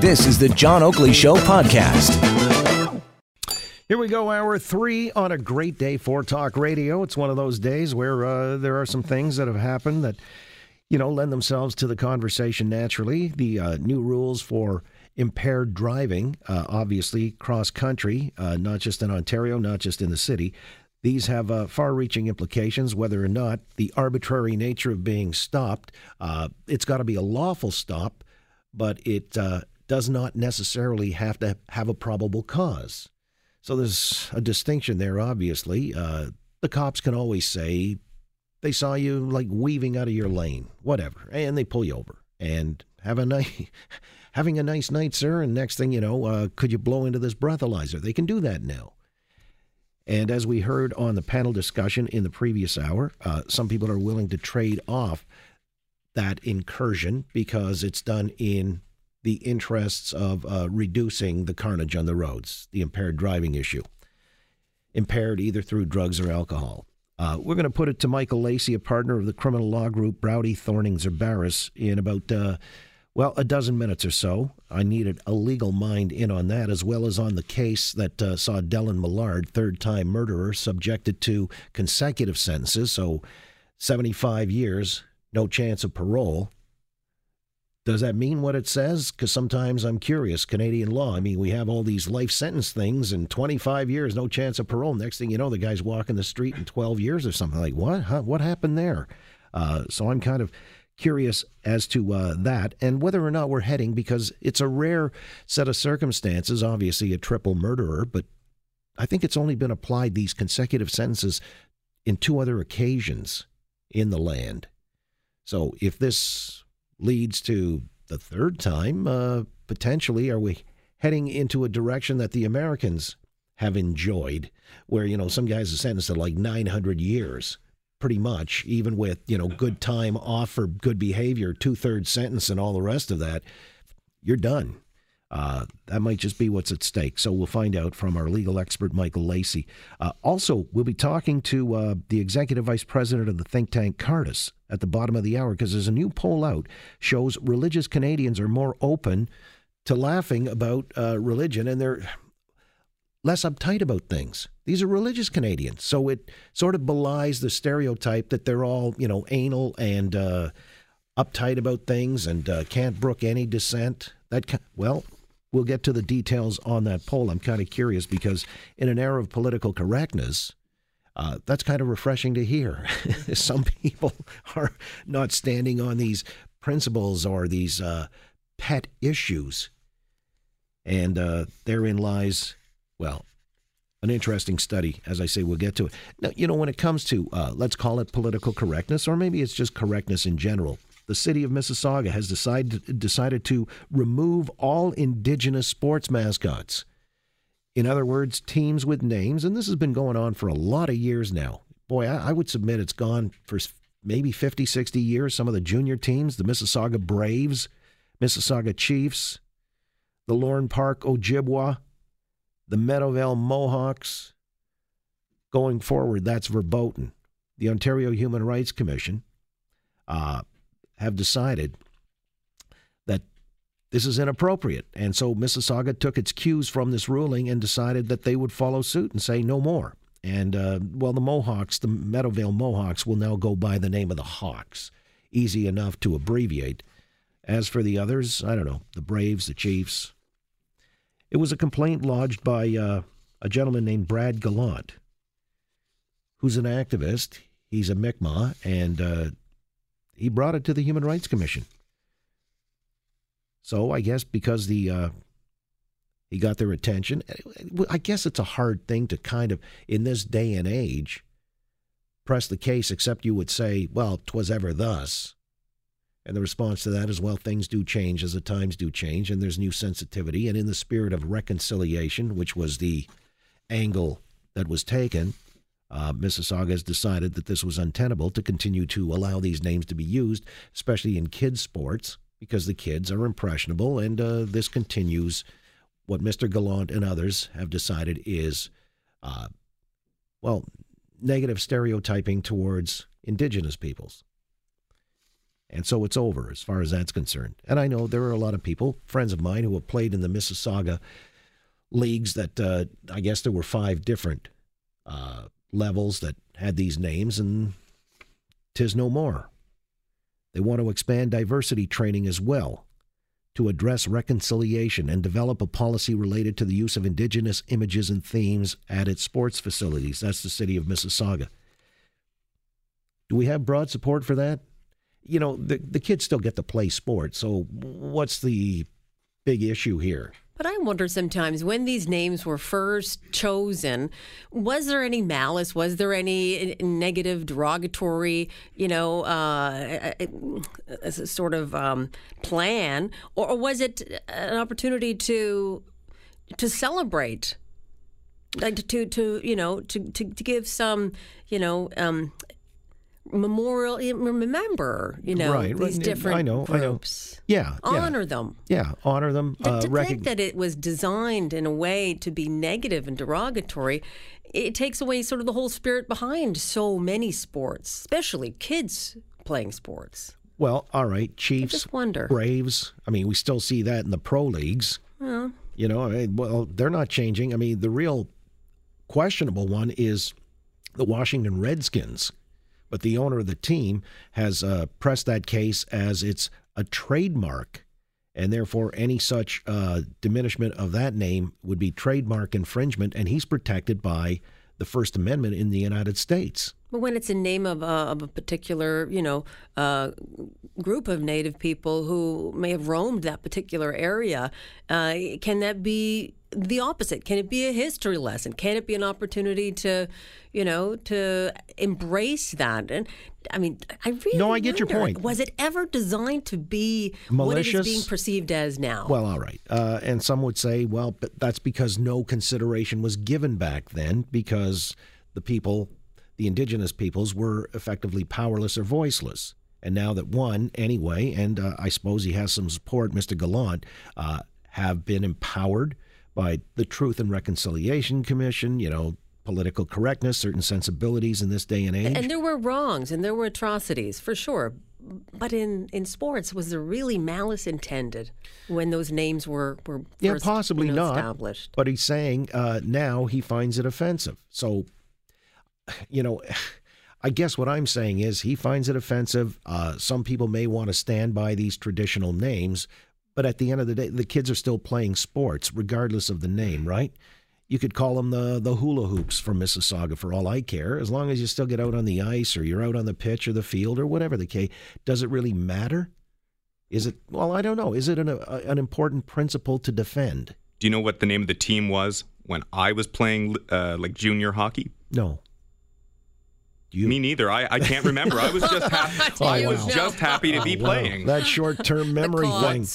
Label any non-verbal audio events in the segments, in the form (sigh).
This is the John Oakley Show podcast. Here we go, hour three on a great day for talk radio. It's one of those days where uh, there are some things that have happened that, you know, lend themselves to the conversation naturally. The uh, new rules for impaired driving, uh, obviously cross country, uh, not just in Ontario, not just in the city. These have uh, far reaching implications, whether or not the arbitrary nature of being stopped, uh, it's got to be a lawful stop, but it uh, does not necessarily have to have a probable cause. So there's a distinction there, obviously. Uh, the cops can always say they saw you like weaving out of your lane, whatever, and they pull you over and have a (laughs) nice. Having a nice night, sir, and next thing you know, uh, could you blow into this breathalyzer? They can do that now. And as we heard on the panel discussion in the previous hour, uh, some people are willing to trade off that incursion because it's done in the interests of uh, reducing the carnage on the roads, the impaired driving issue. Impaired either through drugs or alcohol. Uh, we're going to put it to Michael Lacy, a partner of the criminal law group Brauti, Thorning Zibarras, in about uh, well, a dozen minutes or so. I needed a legal mind in on that, as well as on the case that uh, saw Dellen Millard, third time murderer, subjected to consecutive sentences, so 75 years, no chance of parole. Does that mean what it says? Because sometimes I'm curious. Canadian law, I mean, we have all these life sentence things and 25 years, no chance of parole. Next thing you know, the guy's walking the street in 12 years or something. Like, what? Huh? What happened there? Uh, so I'm kind of curious as to uh, that and whether or not we're heading, because it's a rare set of circumstances, obviously a triple murderer, but I think it's only been applied these consecutive sentences in two other occasions in the land. So if this leads to the third time, uh, potentially, are we heading into a direction that the Americans have enjoyed, where, you know, some guys are sentenced to like 900 years? pretty much, even with, you know, good time off for good behavior, two thirds sentence, and all the rest of that, you're done. Uh, that might just be what's at stake. So we'll find out from our legal expert, Michael Lacy. Uh, also, we'll be talking to uh, the executive vice president of the think tank Cardus at the bottom of the hour because there's a new poll out shows religious Canadians are more open to laughing about uh, religion and they're less uptight about things. These are religious Canadians, so it sort of belies the stereotype that they're all, you know, anal and uh, uptight about things and uh, can't brook any dissent. That well, we'll get to the details on that poll. I'm kind of curious because in an era of political correctness, uh, that's kind of refreshing to hear. (laughs) Some people (laughs) are not standing on these principles or these uh, pet issues, and uh, therein lies well, an interesting study. As I say, we'll get to it. Now, you know, when it comes to, uh, let's call it political correctness, or maybe it's just correctness in general, the city of Mississauga has decided, decided to remove all indigenous sports mascots. In other words, teams with names, and this has been going on for a lot of years now. Boy, I, I would submit it's gone for maybe 50, 60 years. Some of the junior teams, the Mississauga Braves, Mississauga Chiefs, the Lorne Park Ojibwa, the Meadowvale Mohawks. Going forward, that's verboten. The Ontario Human Rights Commission uh, have decided that this is inappropriate. And so Mississauga took its cues from this ruling and decided that they would follow suit and say no more. And, uh, well, the Mohawks, the Meadowvale Mohawks, will now go by the name of the Hawks. Easy enough to abbreviate. As for the others, I don't know, the Braves, the Chiefs, it was a complaint lodged by uh, a gentleman named Brad Gallant, who's an activist. He's a Mi'kmaq, and uh, he brought it to the Human Rights Commission. So I guess because the uh, he got their attention, I guess it's a hard thing to kind of in this day and age press the case. Except you would say, "Well, 'twas ever thus." And the response to that is well, things do change as the times do change, and there's new sensitivity. And in the spirit of reconciliation, which was the angle that was taken, uh, Mississauga has decided that this was untenable to continue to allow these names to be used, especially in kids' sports, because the kids are impressionable, and uh, this continues what Mr. Gallant and others have decided is, uh, well, negative stereotyping towards indigenous peoples. And so it's over as far as that's concerned. And I know there are a lot of people, friends of mine, who have played in the Mississauga leagues that uh, I guess there were five different uh, levels that had these names, and tis no more. They want to expand diversity training as well to address reconciliation and develop a policy related to the use of indigenous images and themes at its sports facilities. That's the city of Mississauga. Do we have broad support for that? You know, the, the kids still get to play sports, so what's the big issue here? But I wonder sometimes when these names were first chosen, was there any malice? Was there any negative, derogatory, you know, uh, sort of um, plan, or, or was it an opportunity to to celebrate? Like to, to you know to, to, to give some you know um, memorial remember you know right, these different I know, groups I know. yeah honor yeah. them. Yeah honor them to, uh, to think that it was designed in a way to be negative and derogatory it takes away sort of the whole spirit behind so many sports especially kids playing sports. Well all right chiefs I just wonder. Braves i mean we still see that in the pro leagues. Well, you know I mean, well they're not changing. I mean the real questionable one is the washington redskins but the owner of the team has uh, pressed that case as it's a trademark, and therefore any such uh, diminishment of that name would be trademark infringement, and he's protected by the First Amendment in the United States. But when it's a name of a, of a particular, you know, uh, group of Native people who may have roamed that particular area, uh, can that be the opposite? Can it be a history lesson? Can it be an opportunity to, you know, to embrace that? And I mean, I really no, I get wonder, your point. Was it ever designed to be Malicious? what it is being perceived as now? Well, all right, uh, and some would say, well, but that's because no consideration was given back then because the people the indigenous peoples were effectively powerless or voiceless. And now that one, anyway, and uh, I suppose he has some support, Mr. Gallant, uh, have been empowered by the Truth and Reconciliation Commission, you know, political correctness, certain sensibilities in this day and age. And there were wrongs and there were atrocities, for sure. But in, in sports, was there really malice intended when those names were, were first, yeah, possibly you know, not. established? But he's saying uh, now he finds it offensive. So you know, I guess what I'm saying is he finds it offensive. Uh, some people may want to stand by these traditional names, but at the end of the day, the kids are still playing sports, regardless of the name, right? You could call them the the hula hoops from Mississauga for all I care, as long as you still get out on the ice or you're out on the pitch or the field or whatever the case. Does it really matter? Is it? Well, I don't know. Is it an a, an important principle to defend? Do you know what the name of the team was when I was playing uh, like junior hockey? No. You... Me neither. I, I can't remember. I was just (laughs) happy. Oh, I was wow. just happy to be Oh, wow. playing. That short-term (laughs) memory thing.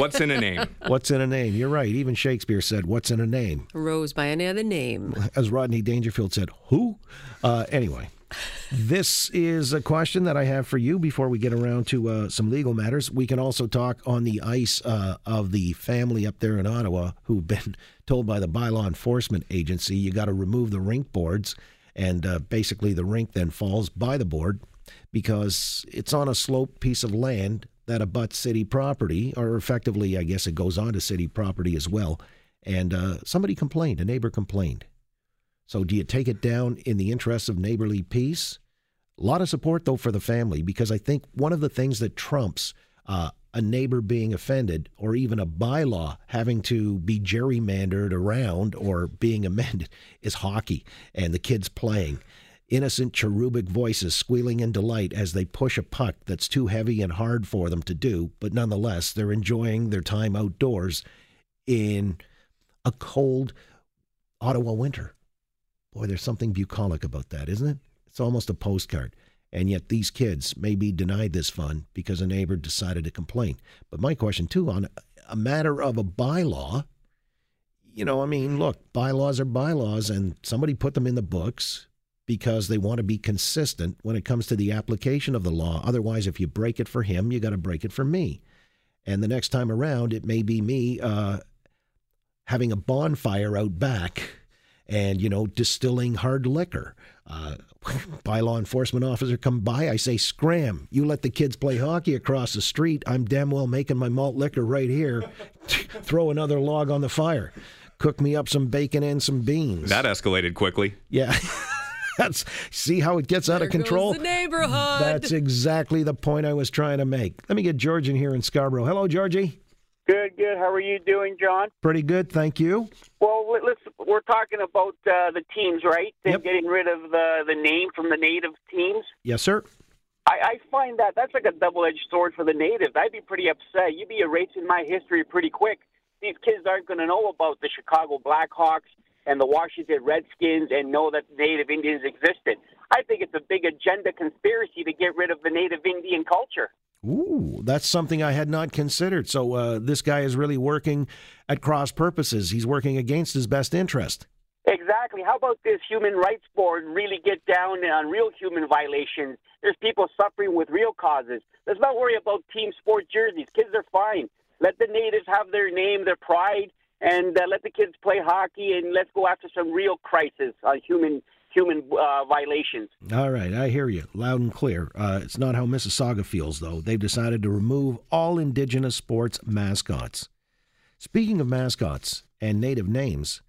What's in a name? (laughs) What's in a name? You're right. Even Shakespeare said, "What's in a name?" Rose by any other name. As Rodney Dangerfield said, "Who?" Uh, anyway, this is a question that I have for you before we get around to uh, some legal matters. We can also talk on the ice uh, of the family up there in Ottawa who've been told by the bylaw enforcement agency you got to remove the rink boards, and uh, basically the rink then falls by the board because it's on a sloped piece of land that abuts city property, or effectively, I guess it goes on to city property as well. And uh, somebody complained, a neighbor complained. So, do you take it down in the interest of neighborly peace? A lot of support, though, for the family, because I think one of the things that trumps uh, a neighbor being offended or even a bylaw having to be gerrymandered around or being (laughs) amended is hockey and the kids playing. Innocent cherubic voices squealing in delight as they push a puck that's too heavy and hard for them to do, but nonetheless, they're enjoying their time outdoors in a cold Ottawa winter. Boy, there's something bucolic about that, isn't it? It's almost a postcard. And yet these kids may be denied this fun because a neighbor decided to complain. But my question, too, on a matter of a bylaw, you know, I mean, look, bylaws are bylaws, and somebody put them in the books because they want to be consistent when it comes to the application of the law. Otherwise, if you break it for him, you got to break it for me. And the next time around, it may be me uh, having a bonfire out back and, you know, distilling hard liquor. Uh, (laughs) bylaw enforcement officer come by, I say, scram. You let the kids play hockey across the street. I'm damn well making my malt liquor right here. (laughs) Throw another log on the fire. Cook me up some bacon and some beans. That escalated quickly. Yeah. (laughs) That's see how it gets out There of control. goes the neighborhood. That's exactly the point I was trying to make. Let me get George in here in Scarborough. Hello, Georgie. Good, good. How are you doing, John? Pretty good, thank you. Well, let- let's. We're talking about uh, the teams, right? And Yep. getting rid of the the name from the native teams. Yes, sir. I, I find that that's like a double edged sword for the natives. I'd be pretty upset. You'd be erasing my history pretty quick. These kids aren't going to know about the Chicago Blackhawks and the Washington Redskins and know that the Native Indians existed. I think it's a big agenda conspiracy to get rid of the Native Indian culture. Ooh, that's something I had not considered. So uh, this guy is really working at cross purposes. He's working against his best interest. Exactly. How about this human rights board really get down on real human violations? There's people suffering with real causes. Let's not worry about team sport jerseys. Kids are fine. Let the natives have their name, their pride, and uh, let the kids play hockey. And let's go after some real crisis on human human uh, violations. All right, I hear you loud and clear. Uh, it's not how Mississauga feels, though. They've decided to remove all Indigenous sports mascots. Speaking of mascots and native names,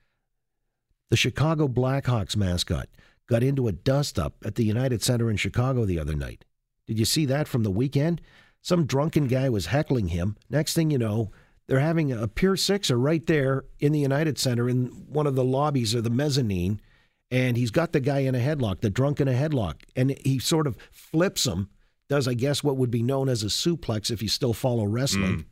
the Chicago Blackhawks mascot got into a dust up at the United Center in Chicago the other night. Did you see that from the weekend? Some drunken guy was heckling him. Next thing you know, they're having a Pier Sixer right there in the United Center in one of the lobbies or the mezzanine and he's got the guy in a headlock, the drunk in a headlock, and he sort of flips him, does I guess what would be known as a suplex if you still follow wrestling. Mm.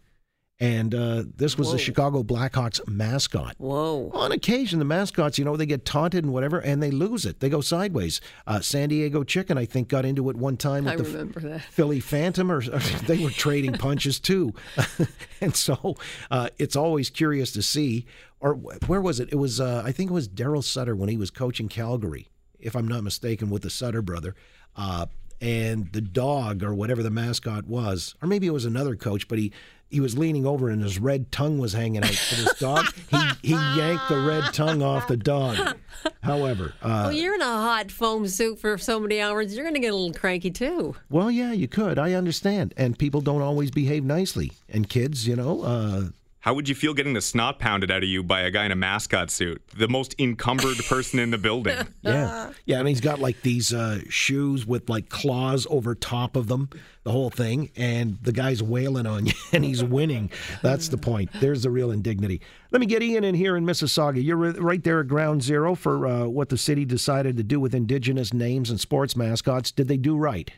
And uh, this was the Chicago Blackhawks mascot. Whoa. On occasion, the mascots, you know, they get taunted and whatever, and they lose it. They go sideways. Uh, San Diego Chicken, I think, got into it one time with I the remember that. Philly Phantom, or, or (laughs) they were trading punches too. (laughs) and so uh, it's always curious to see. Or where was it? It was, uh, I think it was Darryl Sutter when he was coaching Calgary, if I'm not mistaken, with the Sutter brother. Uh, and the dog, or whatever the mascot was, or maybe it was another coach, but he. He was leaning over and his red tongue was hanging out for this dog. He he yanked the red tongue off the dog. However, uh, Well, you're in a hot foam suit for so many hours. You're going to get a little cranky too. Well, yeah, you could. I understand. And people don't always behave nicely. And kids, you know, uh, How would you feel getting the snot pounded out of you by a guy in a mascot suit? The most encumbered person in the building. (laughs) yeah. Yeah, and he's got like these uh, shoes with like claws over top of them, the whole thing. And the guy's wailing on you (laughs) and he's winning. That's the point. There's the real indignity. Let me get Ian in here in Mississauga. You're right there at ground zero for uh, what the city decided to do with indigenous names and sports mascots. Did they do right?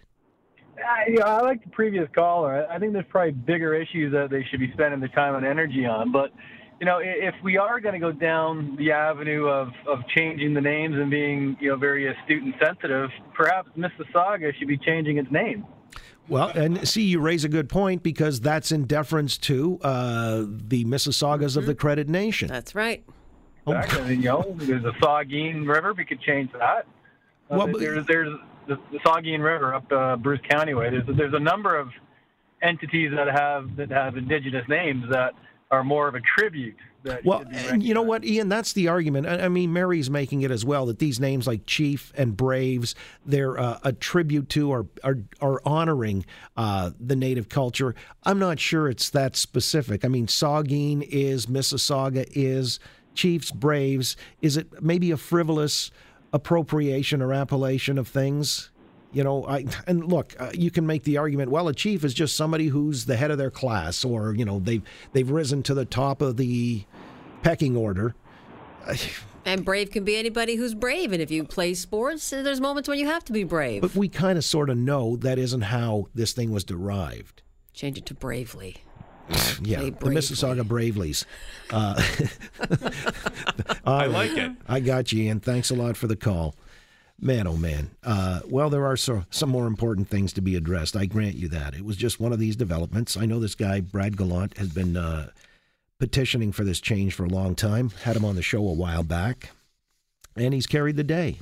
I, you know, I like the previous caller. I I think there's probably bigger issues that they should be spending their time and energy on. But you know, if we are going to go down the avenue of, of changing the names and being you know very astute and sensitive, perhaps Mississauga should be changing its name. Well, and see, you raise a good point because that's in deference to uh, the Mississaugas of the Credit Nation. That's right. Exactly. you know, there's the Saugeen River. We could change that. Uh, Well, but- there's there's the, the Saugeen River up uh, Bruce County way. There's there's a number of entities that have that have indigenous names that are more of a tribute. That Well, and you know what, Ian? That's the argument. I I mean, Mary's making it as well that these names like Chief and Braves, they're uh, a tribute to or are, are honoring uh, the native culture. I'm not sure it's that specific. I mean, Saugeen is, Mississauga is, Chiefs, Braves. Is it maybe a frivolous appropriation or appellation of things? You know, I and look, uh, you can make the argument. Well, a chief is just somebody who's the head of their class, or you know, they've they've risen to the top of the pecking order. (laughs) And brave can be anybody who's brave. And if you play sports, there's moments when you have to be brave. But we kind of sort of know that isn't how this thing was derived. Change it to bravely. Yeah, Play the. Mississauga Bravelies. Uh, (laughs) I like it. I got you, and Thanks a lot for the call. Man, oh man. Uh, well, there are so, some more important things to be addressed. I grant you that. It was just one of these developments. I know this guy, Brad Gallant, has been uh, petitioning for this change for a long time. Had him on the show a while back, and he's carried the day.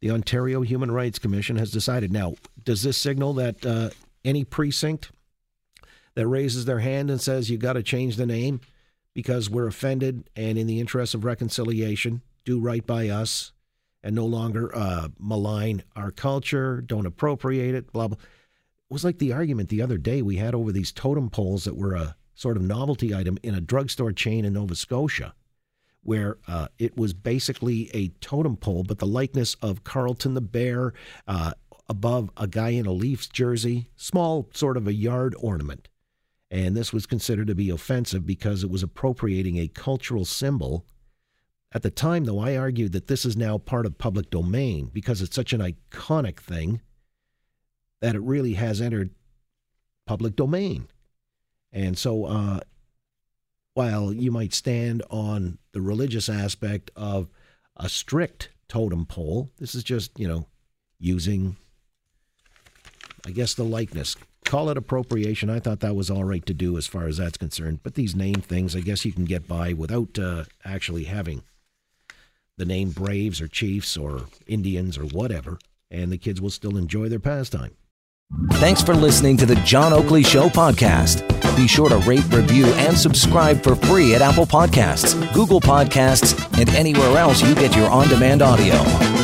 The Ontario Human Rights Commission has decided. Now, does this signal that uh, any precinct that raises their hand and says you got to change the name because we're offended and in the interest of reconciliation, do right by us and no longer uh, malign our culture, don't appropriate it, blah, blah. It was like the argument the other day we had over these totem poles that were a sort of novelty item in a drugstore chain in Nova Scotia, where uh, it was basically a totem pole, but the likeness of Carlton the bear uh, above a guy in a Leafs jersey, small sort of a yard ornament. And this was considered to be offensive because it was appropriating a cultural symbol at the time, though, I argued that this is now part of public domain because it's such an iconic thing that it really has entered public domain. And so, uh, while you might stand on the religious aspect of a strict totem pole, this is just, you know, using, I guess, the likeness. Call it appropriation. I thought that was all right to do as far as that's concerned. But these name things, I guess you can get by without uh, actually having the name Braves or Chiefs or Indians or whatever, and the kids will still enjoy their pastime. Thanks for listening to the John Oakley Show podcast. Be sure to rate, review, and subscribe for free at Apple Podcasts, Google Podcasts, and anywhere else you get your on demand audio.